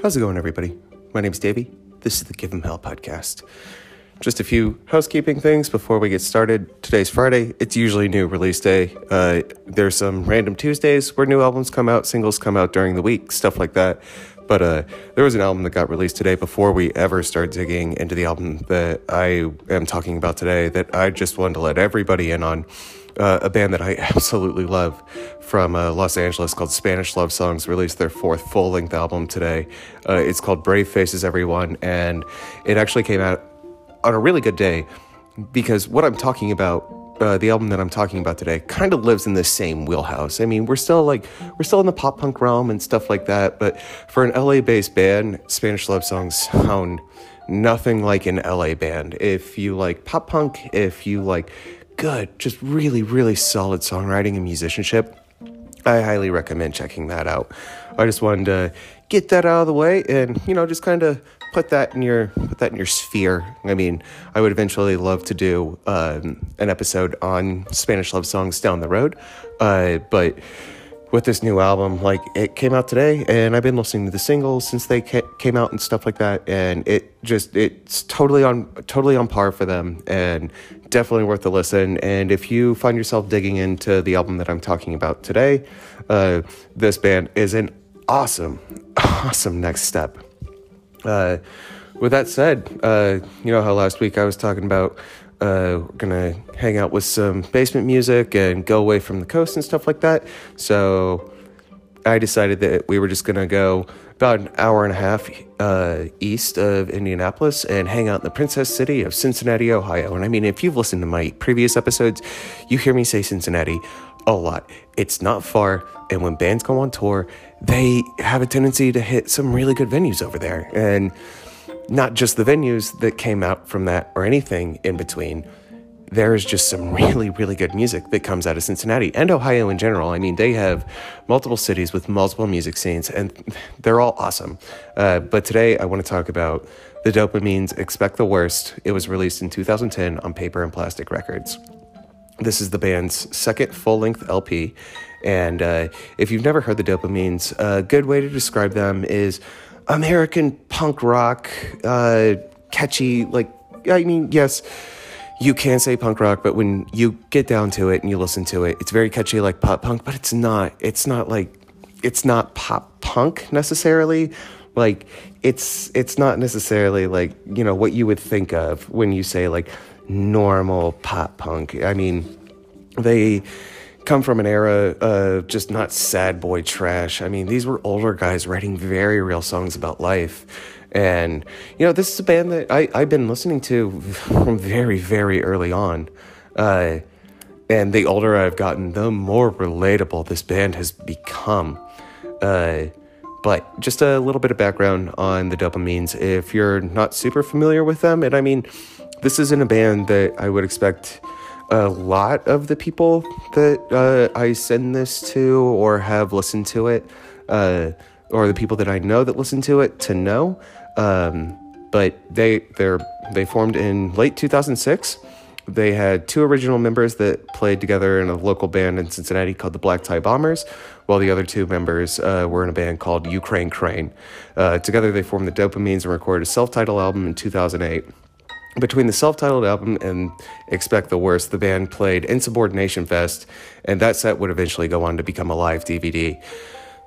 How's it going, everybody? My name's Davey. This is the Give 'em Hell podcast. Just a few housekeeping things before we get started. Today's Friday. It's usually new release day. Uh, there's some random Tuesdays where new albums come out, singles come out during the week, stuff like that. But uh, there was an album that got released today before we ever start digging into the album that I am talking about today that I just wanted to let everybody in on uh, a band that I absolutely love from uh, Los Angeles called Spanish Love Songs released their fourth full length album today. Uh, it's called Brave Faces Everyone, and it actually came out on a really good day because what I'm talking about. Uh, the album that I'm talking about today kind of lives in the same wheelhouse. I mean, we're still like we're still in the pop punk realm and stuff like that, but for an LA based band, Spanish Love Songs sound nothing like an LA band. If you like pop punk, if you like good, just really, really solid songwriting and musicianship. I highly recommend checking that out. I just wanted to get that out of the way and, you know, just kind of put that in your put that in your sphere. I mean, I would eventually love to do um, an episode on Spanish love songs down the road, uh, but with this new album, like it came out today, and I've been listening to the singles since they ca- came out and stuff like that, and it just it's totally on totally on par for them, and definitely worth a listen. And if you find yourself digging into the album that I'm talking about today, uh, this band is an awesome, awesome next step. Uh, with that said, uh, you know how last week I was talking about uh, we're gonna hang out with some basement music and go away from the coast and stuff like that. So I decided that we were just gonna go about an hour and a half uh, east of Indianapolis and hang out in the Princess City of Cincinnati, Ohio. And I mean, if you've listened to my previous episodes, you hear me say Cincinnati a lot. It's not far, and when bands go on tour, they have a tendency to hit some really good venues over there. And not just the venues that came out from that or anything in between. There's just some really, really good music that comes out of Cincinnati and Ohio in general. I mean, they have multiple cities with multiple music scenes, and they're all awesome. Uh, but today, I want to talk about the Dopamines Expect the Worst. It was released in 2010 on Paper and Plastic Records. This is the band's second full length LP. And uh, if you've never heard the Dopamines, a good way to describe them is American punk rock, uh, catchy. Like, I mean, yes, you can say punk rock, but when you get down to it and you listen to it, it's very catchy, like pop punk. But it's not. It's not like it's not pop punk necessarily. Like, it's it's not necessarily like you know what you would think of when you say like normal pop punk. I mean, they come from an era of just not sad boy trash. I mean, these were older guys writing very real songs about life. And, you know, this is a band that I, I've been listening to from very, very early on. Uh, and the older I've gotten, the more relatable this band has become. Uh, but just a little bit of background on the Dopamines. If you're not super familiar with them, and I mean, this isn't a band that I would expect a lot of the people that uh, I send this to or have listened to it, uh, or the people that I know that listen to it, to know. Um, but they they're they formed in late 2006. They had two original members that played together in a local band in Cincinnati called the Black Tie Bombers, while the other two members uh, were in a band called Ukraine Crane. Uh, together, they formed the Dopamines and recorded a self-titled album in 2008. Between the self titled album and Expect the Worst, the band played Insubordination Fest, and that set would eventually go on to become a live DVD.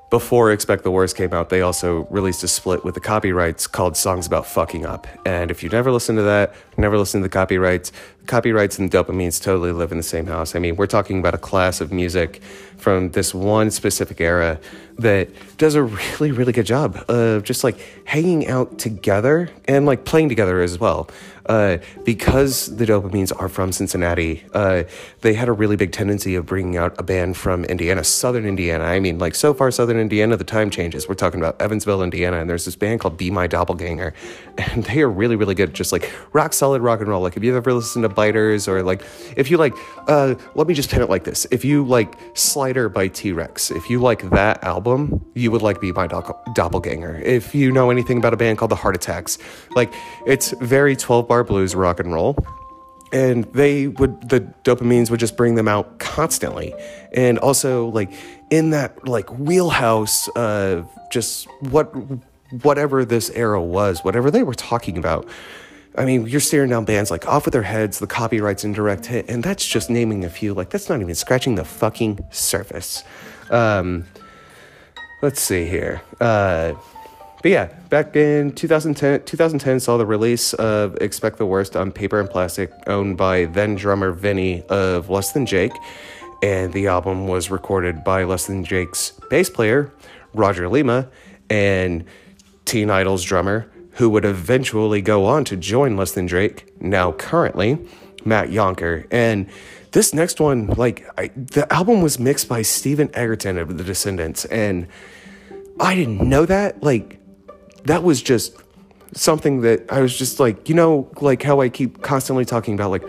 Before Expect the Worst came out, they also released a split with the copyrights called Songs About Fucking Up. And if you've never listened to that, never listened to the copyrights, copyrights and dopamines totally live in the same house. I mean, we're talking about a class of music from this one specific era that does a really, really good job of just like hanging out together and like playing together as well. Uh, because the Dopamines are from Cincinnati, uh, they had a really big tendency of bringing out a band from Indiana, Southern Indiana. I mean, like so far, Southern Indiana, the time changes. We're talking about Evansville, Indiana, and there's this band called Be My Doppelganger, and they are really, really good, just like rock solid rock and roll. Like, if you've ever listened to Biters, or like, if you like, uh, let me just pin it like this: if you like Slider by T Rex, if you like that album, you would like Be My Doppelganger. If you know anything about a band called the Heart Attacks, like, it's very 12 bar blues rock and roll and they would the dopamines would just bring them out constantly and also like in that like wheelhouse of just what whatever this era was, whatever they were talking about. I mean, you're staring down bands like Off with Their Heads, The Copyrights, and Direct Hit, and that's just naming a few. Like, that's not even scratching the fucking surface. Um, let's see here. Uh, but yeah, back in 2010, 2010 saw the release of Expect the Worst on Paper and Plastic, owned by then drummer Vinny of Less Than Jake. And the album was recorded by Less Than Jake's bass player, Roger Lima, and Teen Idol's drummer, who would eventually go on to join Less Than Jake, now currently, Matt Yonker. And this next one, like, I, the album was mixed by Stephen Egerton of The Descendents. and I didn't know that. Like, that was just something that I was just like, you know, like how I keep constantly talking about, like,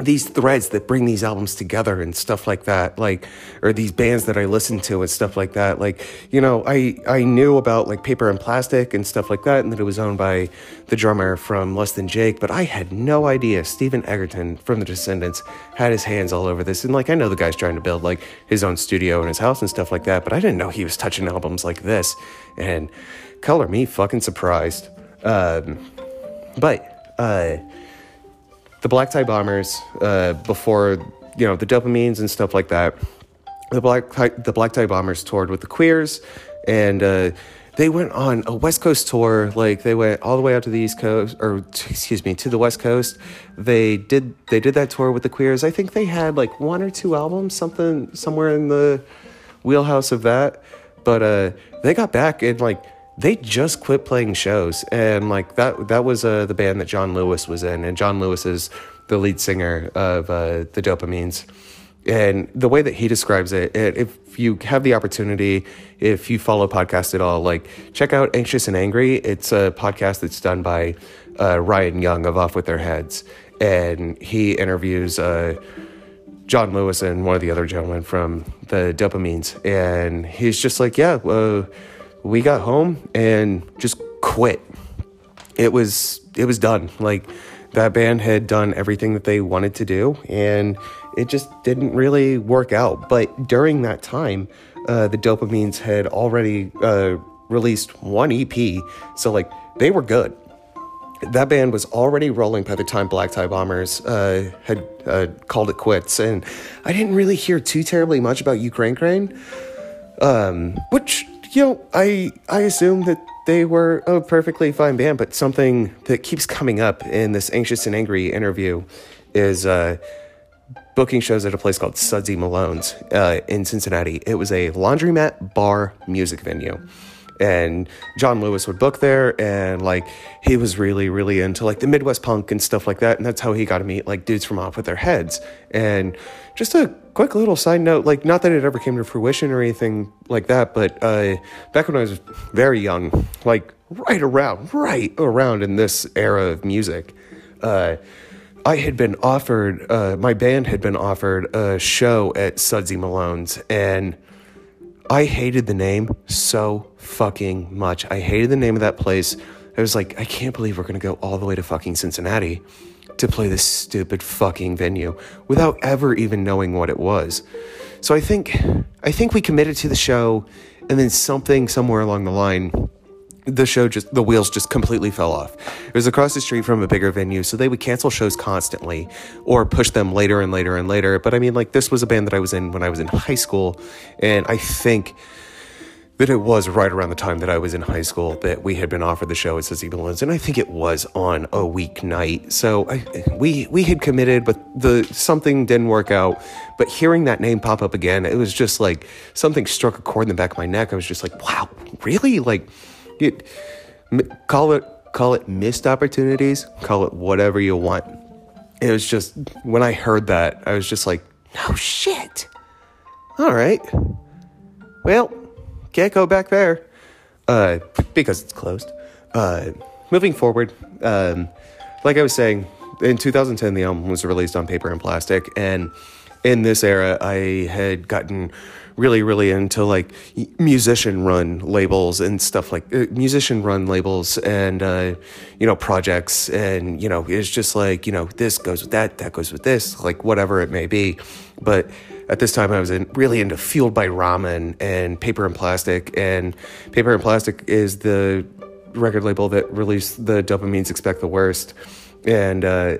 these threads that bring these albums together and stuff like that like or these bands that i listen to and stuff like that. Like you know i i knew about like paper and plastic and stuff like that and that it was owned by the drummer from less than jake but i had no idea stephen egerton from the descendents had his hands all over this. And like i know the guy's trying to build like his own studio in his house and stuff like that but i didn't know he was touching albums like this. And color me fucking surprised um but uh the Black Tie Bombers uh, before you know the dopamines and stuff like that. The Black Tie, the Black Tie Bombers toured with the Queers, and uh, they went on a West Coast tour. Like they went all the way out to the East Coast, or excuse me, to the West Coast. They did they did that tour with the Queers. I think they had like one or two albums, something somewhere in the wheelhouse of that. But uh, they got back and like they just quit playing shows. And like that that was uh, the band that John Lewis was in. And John Lewis is the lead singer of uh, the Dopamines. And the way that he describes it, it, if you have the opportunity if you follow podcasts at all like check out Anxious and Angry. It's a podcast that's done by uh, Ryan Young of Off with Their Heads. And he interviews uh, John Lewis and one of the other gentlemen from the Dopamines. And he's just like yeah uh, we got home and just quit. It was it was done. Like that band had done everything that they wanted to do and it just didn't really work out. But during that time, uh, the Dopamines had already uh, released one EP, so like they were good. That band was already rolling by the time Black Tie Bombers uh, had uh, called it quits, and I didn't really hear too terribly much about Ukraine Crane, um, which you know, I I assume that they were a perfectly fine band, but something that keeps coming up in this anxious and angry interview is uh, booking shows at a place called Sudsy Malone's uh, in Cincinnati. It was a laundromat bar music venue and John Lewis would book there and like he was really really into like the Midwest punk and stuff like that and that's how he got to meet like dudes from off with their heads. And just a quick little side note like not that it ever came to fruition or anything like that but uh, back when I was very young like right around right around in this era of music uh, I had been offered uh, my band had been offered a show at Sudsy Malone's and I hated the name so fucking much. I hated the name of that place. I was like, I can't believe we're gonna go all the way to fucking Cincinnati to play this stupid fucking venue without ever even knowing what it was. So I think I think we committed to the show and then something somewhere along the line the show just the wheels just completely fell off. It was across the street from a bigger venue, so they would cancel shows constantly or push them later and later and later. But I mean, like this was a band that I was in when I was in high school, and I think that it was right around the time that I was in high school that we had been offered the show at Sudsy Malone's, and I think it was on a weeknight. So I, we we had committed, but the something didn't work out. But hearing that name pop up again, it was just like something struck a chord in the back of my neck. I was just like, wow, really? Like it, call it call it missed opportunities, call it whatever you want. It was just when I heard that, I was just like, no shit. All right. Well, can't go back there. Uh, because it's closed. Uh, moving forward, um, like I was saying, in 2010, the album was released on paper and plastic, and in this era, I had gotten really really into like musician run labels and stuff like uh, musician run labels and uh, you know projects and you know it's just like you know this goes with that that goes with this like whatever it may be but at this time I was in, really into Fueled by Ramen and Paper and Plastic. And Paper and Plastic is the record label that released the Dopamines Expect the Worst. And uh,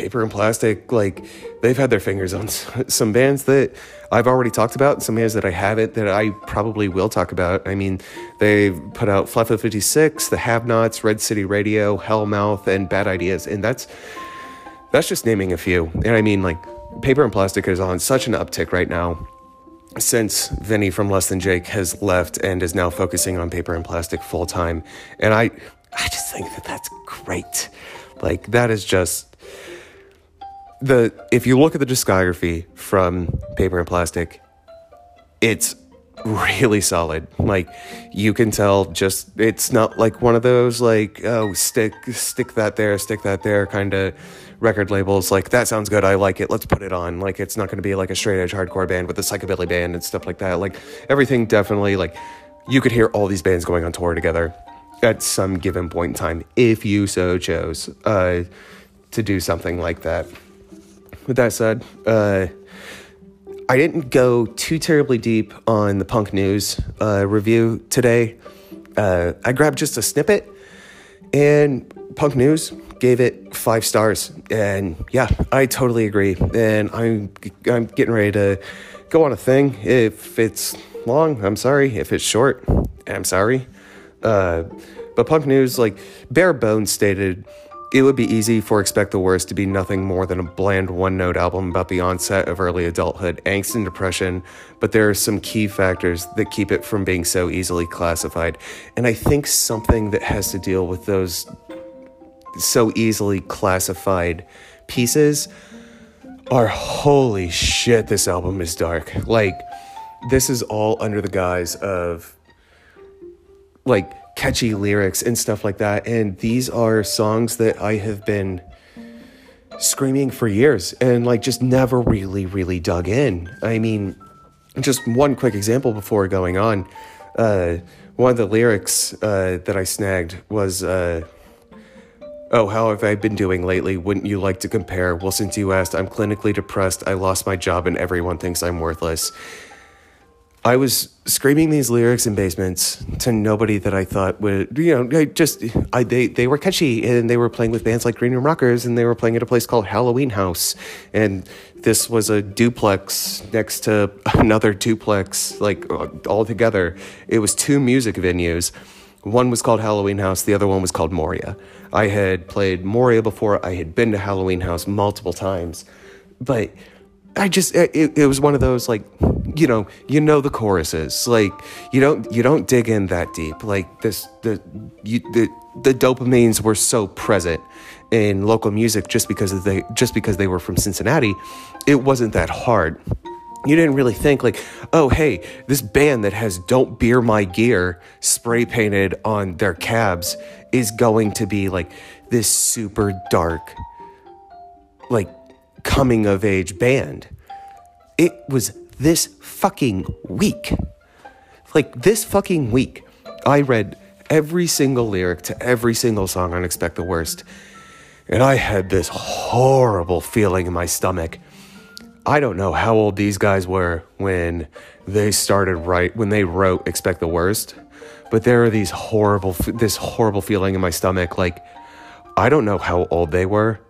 Paper and Plastic, like, they've had their fingers on some bands that I've already talked about, and some bands that I haven't that I probably will talk about. I mean, they've put out Flatfoot 56, The Have Nots, Red City Radio, Hellmouth, and Bad Ideas. And that's that's just naming a few. And I mean, like, paper and plastic is on such an uptick right now since Vinny from Less Than Jake has left and is now focusing on paper and plastic full time. And I, I just think that that's great. Like, that is just the, if you look at the discography from paper and plastic, it's really solid. Like you can tell just it's not like one of those like oh stick stick that there, stick that there kind of record labels. Like that sounds good i like it let's put it on. Like it's not going to be like a straight edge hardcore band with a psychobilly band and stuff like that. Like everything definitely like you could hear all these bands going on tour together at some given point in time if you so chose uh, to do something like that with that said uh, i didn't go too terribly deep on the punk news uh, review today uh, i grabbed just a snippet and punk news gave it five stars, and yeah, I totally agree. And I'm I'm getting ready to go on a thing. If it's long, I'm sorry. If it's short, I'm sorry. Uh, but Punk News, like bare bones stated, it would be easy for Expect the Worst to be nothing more than a bland one note album about the onset of early adulthood, angst, and depression, but there are some key factors that keep it from being so easily classified. And I think something that has to deal with those so easily classified pieces are holy shit, this album is dark. Like, this is all under the guise of like catchy lyrics and stuff like that. And these are songs that I have been screaming for years and like just never really, really dug in. I mean, just one quick example before going on. Uh, one of the lyrics uh, that I snagged was. Uh, Oh, how have I been doing lately? Wouldn't you like to compare? Well, since you asked, I'm clinically depressed. I lost my job and everyone thinks I'm worthless. I was screaming these lyrics in basements to nobody that I thought would, you know, I just, I, they, they were catchy and they were playing with bands like Green Room Rockers and they were playing at a place called Halloween House. And this was a duplex next to another duplex, like uh, all together. It was two music venues. One was called Halloween House, the other one was called Moria. I had played Moria before. I had been to Halloween House multiple times, but I just it, it was one of those like you know you know the choruses. Like you don't you don't dig in that deep. Like this the you the the dopamines were so present in local music just because they just because they were from Cincinnati it wasn't that hard. You didn't really think like oh hey this band that has don't beer my gear spray painted on their cabs is going to be like this super dark like coming of age band. It was this fucking week. Like this fucking week i read every single lyric to every single song on expect the worst and i had this horrible feeling in my stomach. I don't know how old these guys were when they started right when they wrote "Expect the Worst," but there are these horrible, this horrible feeling in my stomach. Like I don't know how old they were,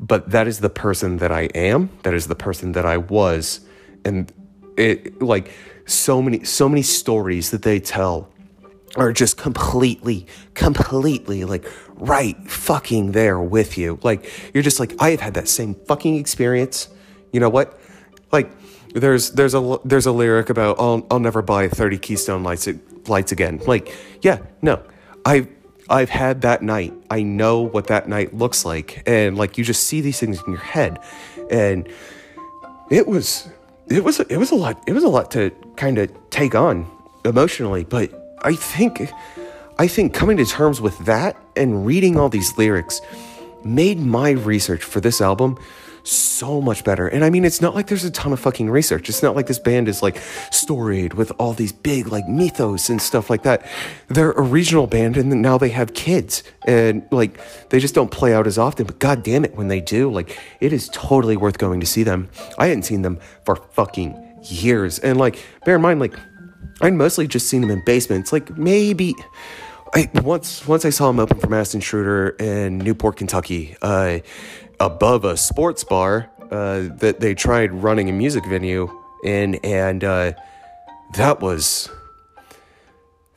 but that is the person that I am. That is the person that I was, and it like so many, so many stories that they tell are just completely, completely like right fucking there with you. Like you're just like I have had that same fucking experience you know what? Like there's there's a there's a lyric about I'll I'll never buy 30 Keystone lights lights again. Like, yeah, no. I I've had that night. I know what that night looks like. And like you just see these things in your head. And it was it was it was a lot it was a lot to kind of take on emotionally, but I think I think coming to terms with that and reading all these lyrics made my research for this album so much better. And I mean, it's not like there's a ton of fucking research. It's not like this band is like storied with all these big like mythos and stuff like that. They're a regional band and now they have kids and like they just don't play out as often. But god damn it, when they do, like it is totally worth going to see them. I hadn't seen them for fucking years. And like, bear in mind, like, I'd mostly just seen them in basements. Like maybe I once once I saw him open for Masked Intruder in Newport, Kentucky. Uh, above a sports bar uh, that they tried running a music venue in, and uh, that was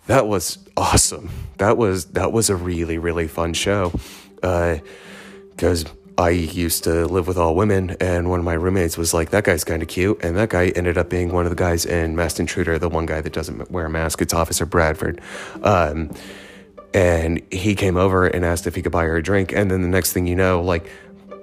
that was awesome. That was that was a really really fun show because. Uh, I used to live with all women, and one of my roommates was like, "That guy's kind of cute," and that guy ended up being one of the guys in Masked Intruder, the one guy that doesn't wear a mask. It's Officer Bradford. Um, and he came over and asked if he could buy her a drink, and then the next thing you know, like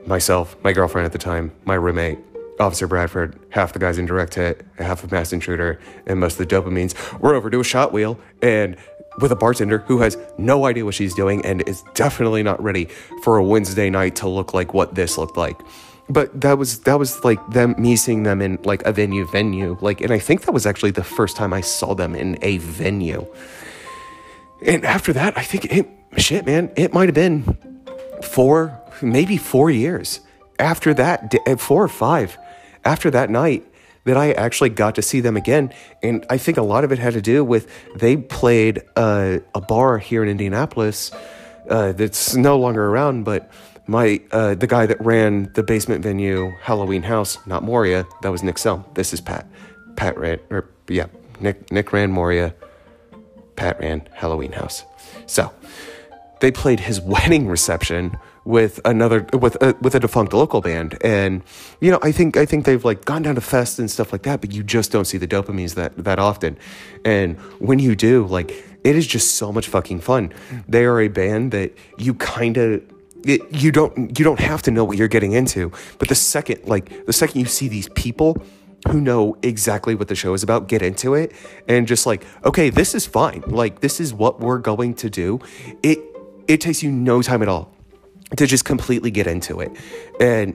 myself, my girlfriend at the time, my roommate, Officer Bradford, half the guys in direct hit, half of Masked Intruder, and most of the dopamines. We're over to a shot wheel and with a bartender who has no idea what she's doing and is definitely not ready for a Wednesday night to look like what this looked like. But that was that was like them me seeing them in like a venue venue. Like and I think that was actually the first time I saw them in a venue. And after that, I think it shit, man, it might have been four maybe four years after that, uh, four or five after that night, that I actually got to see them again. And I think a lot of it had to do with they played uh, a bar here in Indianapolis uh, that's no longer around, but my uh, the guy that ran the basement venue Halloween House, not Moria, that was Nick Selm. This is Pat. Pat ran, or yeah, Nick Nick ran Moria. Pat ran Halloween House. So they played his wedding reception with another with a, with a defunct local band. And you know i think i think they've like gone down to fest and stuff like that but you just don't see the dopamines that that often. And when you do like it is just so much fucking fun. They are a band that you kind of you don't you don't have to know what you're getting into but the second like the second you see these people who know exactly what the show is about get into it and just like okay this is fine. Like this is what we're going to do. It it takes you no time at all to just completely get into it. And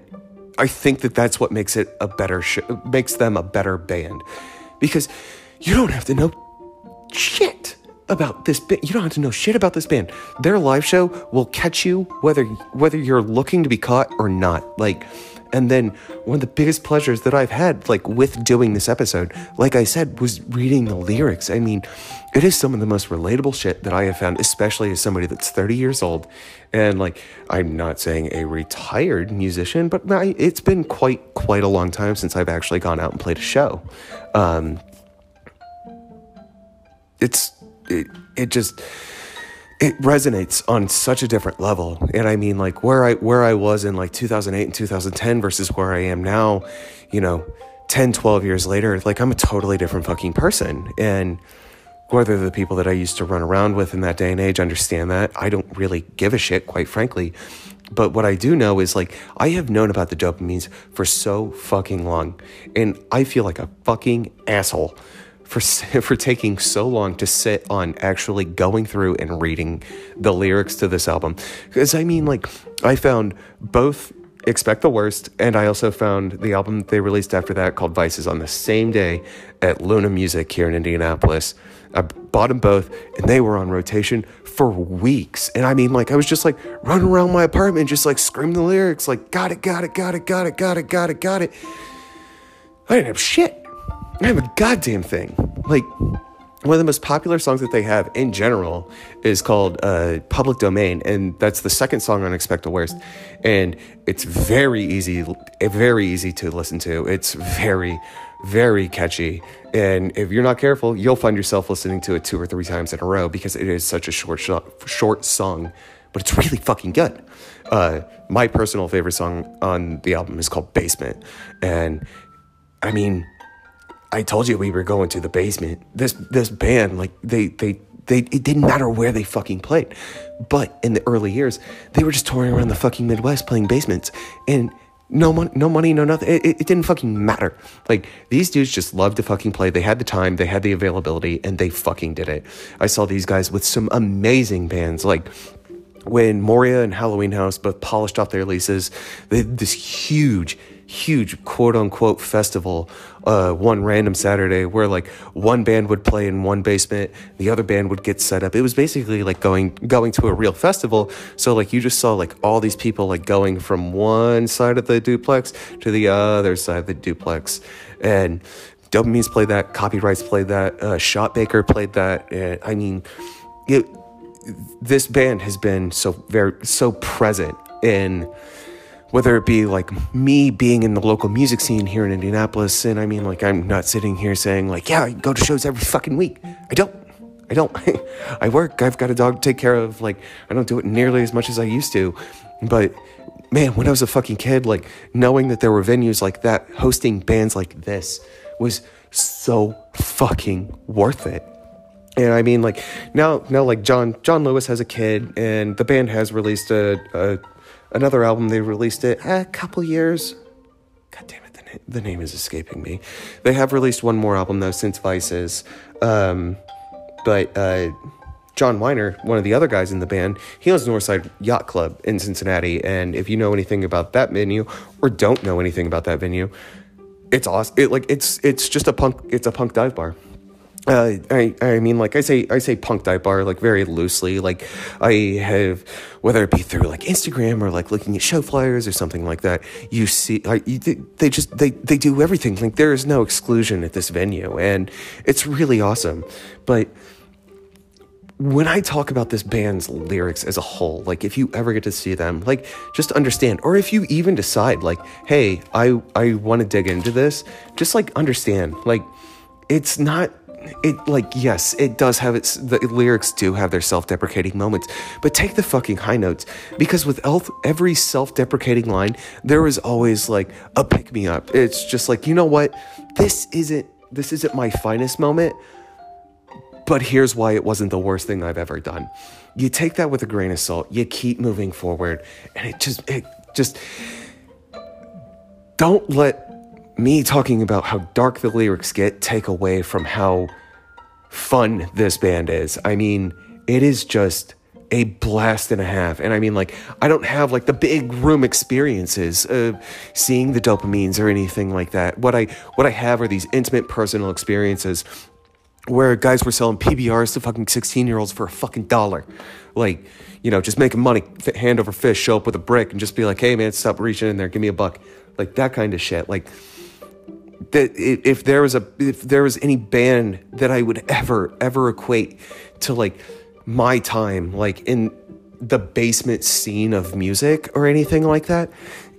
I think that that's what makes it a better show, makes them a better band because you don't have to know shit about this band. You don't have to know shit about this band. Their live show will catch you whether whether you're looking to be caught or not. Like and then one of the biggest pleasures that I've had, like with doing this episode, like I said, was reading the lyrics. I mean, it is some of the most relatable shit that I have found, especially as somebody that's 30 years old. And like, I'm not saying a retired musician, but I, it's been quite, quite a long time since I've actually gone out and played a show. Um, it's, it, it just, it resonates on such a different level. And I mean, like where I where I was in like 2008 and 2010 versus where I am now, you know, 10, 12 years later, like I'm a totally different fucking person. And whether the people that I used to run around with in that day and age understand that, I don't really give a shit, quite frankly. But what I do know is like I have known about the dopamines for so fucking long, and I feel like a fucking asshole for for taking so long to sit on actually going through and reading the lyrics to this album because I mean like I found both Expect the Worst and I also found the album they released after that called Vices on the same day at Luna Music here in Indianapolis. I bought them both and they were on rotation for weeks. And I mean like I was just like running around my apartment just like screaming the lyrics like got it, got it, got it, got it, got it, got it, got it. I didn't have shit. I have a goddamn thing. Like, one of the most popular songs that they have in general is called uh, Public Domain, and that's the second song on Expect the Worst. And it's very easy, very easy to listen to. It's very, very catchy. And if you're not careful, you'll find yourself listening to it two or three times in a row because it is such a short, short song, but it's really fucking good. Uh, my personal favorite song on the album is called Basement. And I mean, I told you we were going to the basement. This this band, like they they they it didn't matter where they fucking played. But in the early years, they were just touring around the fucking Midwest playing basements and no money, no money, no nothing. It, it, didn't fucking matter. Like these dudes just loved to fucking play. They had the time, they had the availability, and they fucking did it. I saw these guys with some amazing bands like when Moria and Halloween House both polished off their leases, they had this huge, huge quote unquote festival uh, one random Saturday where like one band would play in one basement, the other band would get set up. It was basically like going going to a real festival. So like you just saw like all these people like going from one side of the duplex to the other side of the duplex, and Dopamines played that, Copyrights played that, uh, Shot Baker played that. And I mean, it. This band has been so very so present in whether it be like me being in the local music scene here in Indianapolis, and I mean, like, I'm not sitting here saying, like, yeah, I go to shows every fucking week. I don't. I don't. I work. I've got a dog to take care of. Like, I don't do it nearly as much as I used to. But man, when I was a fucking kid, like, knowing that there were venues like that hosting bands like this was so fucking worth it. And I mean, like now, now, like John John Lewis has a kid, and the band has released a, a another album. They released it a couple years. God damn it, the, na- the name is escaping me. They have released one more album though since Vices. Um, but uh, John Weiner, one of the other guys in the band, he owns Northside Yacht Club in Cincinnati. And if you know anything about that venue or don't know anything about that venue, it's awesome. It like it's it's just a punk. It's a punk dive bar. Uh, I I mean, like I say, I say punk dive bar like very loosely. Like I have, whether it be through like Instagram or like looking at show flyers or something like that. You see, I, you, they just they they do everything. Like there is no exclusion at this venue, and it's really awesome. But when I talk about this band's lyrics as a whole, like if you ever get to see them, like just understand, or if you even decide, like, hey, I I want to dig into this, just like understand, like it's not it like yes it does have its the lyrics do have their self-deprecating moments. But take the fucking high notes because with elf every self-deprecating line there is always like a pick me up. It's just like you know what? This isn't this isn't my finest moment but here's why it wasn't the worst thing I've ever done. You take that with a grain of salt, you keep moving forward, and it just, it just, don't let me talking about how dark the lyrics get take away from how fun this band is. I mean, it is just a blast and a half. And I mean, like, I don't have like the big room experiences of seeing the dopamines or anything like that. What I what I have are these intimate personal experiences where guys were selling PBRs to fucking 16 year olds for a fucking dollar. Like, you know, just making money, hand over fist, show up with a brick and just be like, hey man, stop reaching in there, give me a buck. Like that kind of shit. Like, that if there was a if there was any band that I would ever ever equate to like my time like in the basement scene of music or anything like that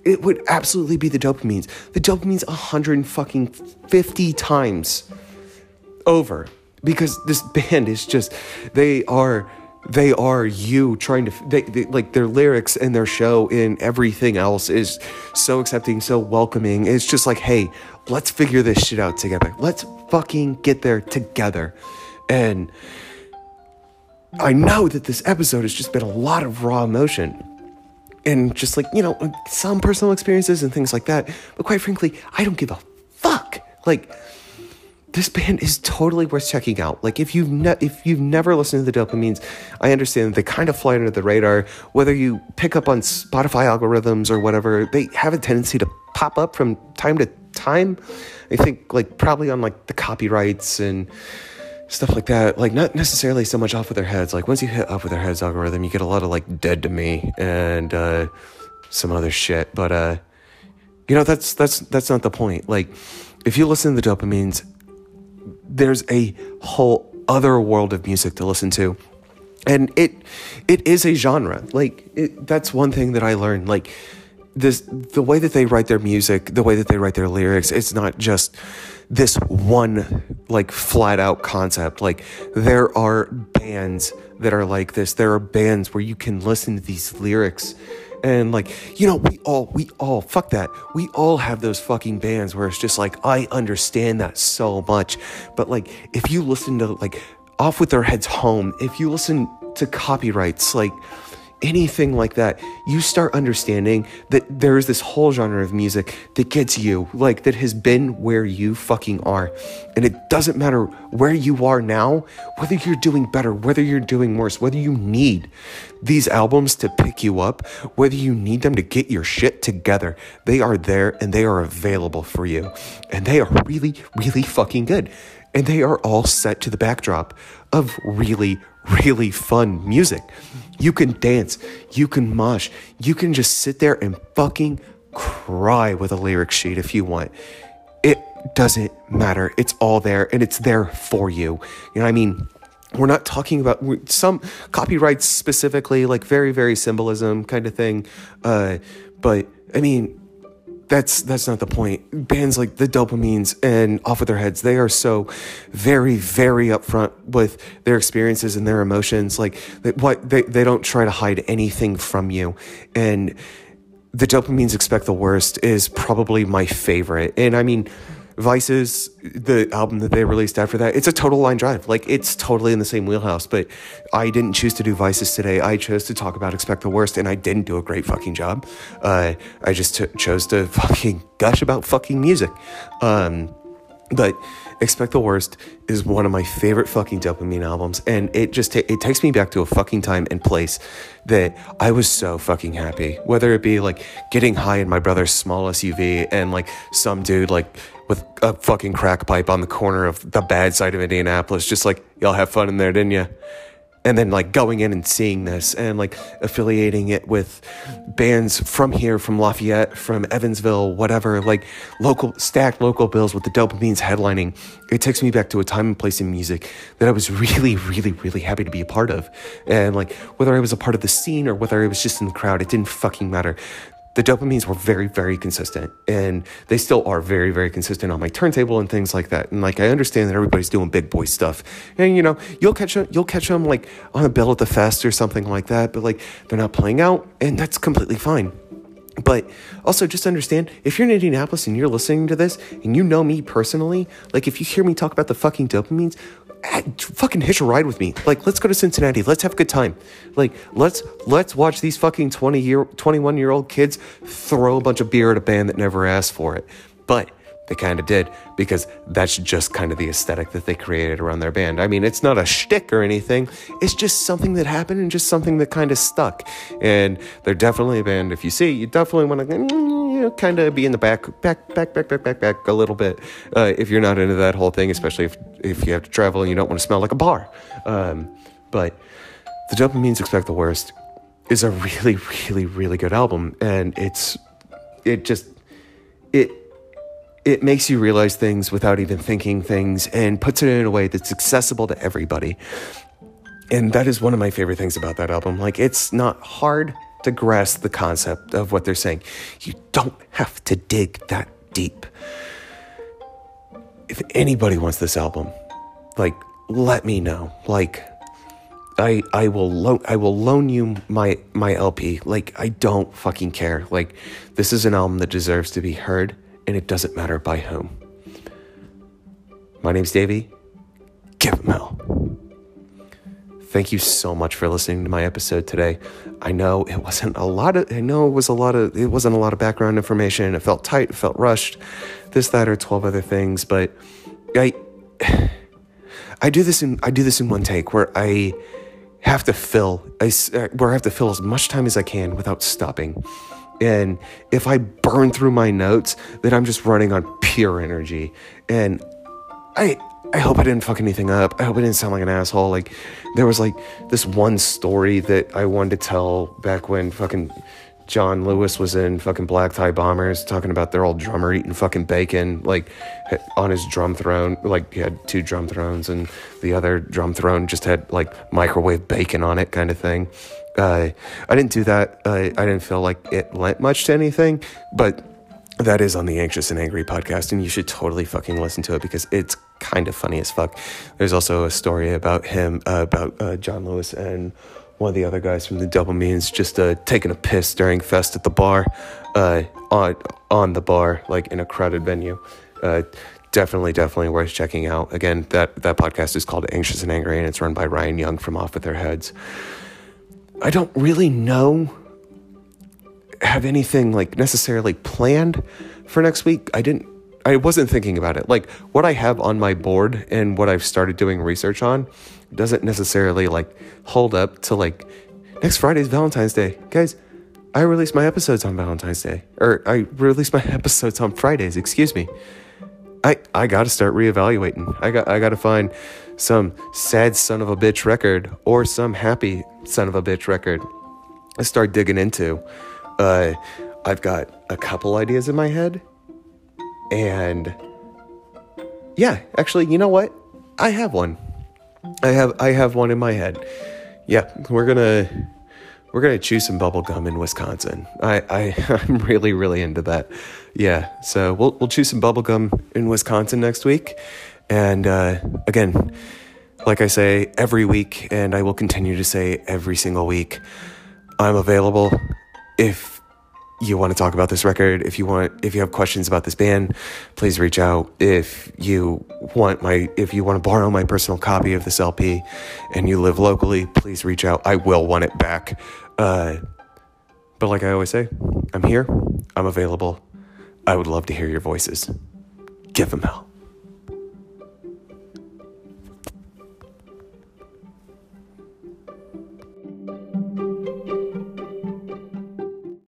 it would absolutely be the dopamines. The dopamines 100 fucking 50 times over because this band is just they are they are you trying to they, they, like their lyrics and their show and everything else is so accepting so welcoming. It's just like hey let's figure this shit out together. Let's fucking get there together. And i know that this episode has just been a lot of raw emotion and just like you know some personal experiences and things like that. But quite frankly i don't give a fuck. Like this band is totally worth checking out. Like if you've ne- if you've never listened to the Dopamines, I understand they kind of fly under the radar. Whether you pick up on Spotify algorithms or whatever, they have a tendency to pop up from time to time. I think like probably on like the copyrights and stuff like that. Like not necessarily so much off with their heads. Like once you hit up with their heads algorithm, you get a lot of like dead to me and uh, some other shit. But uh, you know that's that's that's not the point. Like if you listen to the Dopamines there's a whole other world of music to listen to. And it it is a genre. Like it, that's one thing that i learned. Like this the way that they write their music the way that they write their lyrics it's not just this one like flat out concept. Like there are bands that are like this. There are bands where you can listen to these lyrics and like, you know, we all, we all, fuck that. We all have those fucking bands where it's just like, I understand that so much. But like, if you listen to like Off with Their Heads Home, if you listen to copyrights, like, anything like that, you start understanding that there is this whole genre of music that gets you, like that has been where you fucking are. And it doesn't matter where you are now, whether you're doing better, whether you're doing worse, whether you need these albums to pick you up, whether you need them to get your shit together. They are there and they are available for you. And they are really, really fucking good. And they are all set to the backdrop of really, really fun music. You can dance, you can mosh, you can just sit there and fucking cry with a lyric sheet if you want. It doesn't matter. It's all there and it's there for you. You know what I mean? We're not talking about some copyrights specifically, like very, very symbolism kind of thing. Uh, but I mean, that's that's not the point. Bands like the Dopamines and Off with Their Heads, they are so very, very upfront with their experiences and their emotions. Like they, what they they don't try to hide anything from you. And the Dopamines Expect the Worst is probably my favorite. And I mean, Vices, the album that they released after that, it's a total line drive. Like it's totally in the same wheelhouse. But I didn't choose to do Vices today. I chose to talk about Expect the Worst, and I didn't do a great fucking job. Uh, I just t- chose to fucking gush about fucking music. Um, but Expect the Worst is one of my favorite fucking dopamine albums, and it just ta- it takes me back to a fucking time and place that I was so fucking happy. Whether it be like getting high in my brother's small SUV and like some dude like with a fucking crack pipe on the corner of the bad side of Indianapolis, just like y'all have fun in there, didn't you? And then like going in and seeing this and like affiliating it with bands from here, from Lafayette, from Evansville, whatever, like local stacked local bills with the Dopamines headlining. It takes me back to a time and place in music that I was really, really, really happy to be a part of. And like whether I was a part of the scene or whether I was just in the crowd, it didn't fucking matter the dopamines were very, very consistent. And they still are very, very consistent on my turntable and things like that. And like, I understand that everybody's doing big boy stuff. And, you know, you'll catch them, you'll catch them like on a bill at the fest or something like that. But like, they're not playing out and that's completely fine. But also, just understand if you're in Indianapolis and you're listening to this and you know me personally, like if you hear me talk about the fucking dopamines, fucking hitch a ride with me. Like, let's go to Cincinnati. Let's have a good time. Like, let's let's watch these fucking 20 year 21 year old kids throw a bunch of beer at a band that never asked for it. But they kind of did because that's just kind of the aesthetic that they created around their band. I mean, it's not a shtick or anything. It's just something that happened and just something that kind of stuck. And they're definitely a band. If you see, you definitely want to know, kind of be in the back, back, back, back, back, back, back a little bit. Uh, if you're not into that whole thing, especially if if you have to travel and you don't want to smell like a bar. Um, but the Dopamines Expect the Worst is a really, really, really good album, and it's it just it it makes you realize things without even thinking things and puts it in a way that's accessible to everybody. And that is one of my favorite things about that album. Like, it's not hard to grasp the concept of what they're saying. You don't have to dig that deep. If anybody wants this album, like, let me know. Like, I I will loan I will loan you my my LP. Like I don't fucking care. Like this is an album that deserves to be heard and it doesn't matter by whom. My name's Davey. Give him hell. Thank you so much for listening to my episode today. I know it wasn't a lot of I know it was a lot of it wasn't a lot of background information. It felt tight, it felt rushed, this, that, or twelve other things, but I I do this in I do this in one take where I have to fill I, uh, where I have to fill as much time as I can without stopping. And if I burn through my notes, then I'm just running on pure energy. And I I hope I didn't fuck anything up. I hope I didn't sound like an asshole. Like there was like this one story that I wanted to tell back when fucking John Lewis was in fucking Black Tie Bombers talking about their old drummer eating fucking bacon like on his drum throne. Like he had two drum thrones and the other drum throne just had like microwave bacon on it kind of thing. Uh, I didn't do that. Uh, I didn't feel like it lent much to anything, but that is on the Anxious and Angry podcast, and you should totally fucking listen to it because it's kind of funny as fuck. There's also a story about him, uh, about uh, John Lewis and one of the other guys from the Dopamines just uh, taking a piss during fest at the bar, uh, on on the bar, like in a crowded venue. Uh, definitely, definitely worth checking out. Again, that that podcast is called Anxious and Angry, and it's run by Ryan Young from Off with Their Heads. I don't really know have anything like necessarily planned for next week. I didn't I wasn't thinking about it. Like what I have on my board and what I've started doing research on doesn't necessarily like hold up to like next Friday's Valentine's Day. Guys, I release my episodes on Valentine's Day. Or I release my episodes on Fridays, excuse me. I, I gotta start reevaluating. I got I gotta find some sad son of a bitch record or some happy son of a bitch record. I start digging into. Uh, I've got a couple ideas in my head and yeah, actually, you know what? I have one. I have I have one in my head. Yeah, we're gonna we're gonna chew some bubble gum in Wisconsin. I, I I'm really really into that. Yeah, so we'll we'll chew some bubble gum in Wisconsin next week, and uh, again, like I say every week, and I will continue to say every single week, I'm available if you want to talk about this record, if you want, if you have questions about this band, please reach out. If you want my, if you want to borrow my personal copy of this LP and you live locally, please reach out. I will want it back. Uh, but like I always say, I'm here, I'm available. I would love to hear your voices. Give them hell.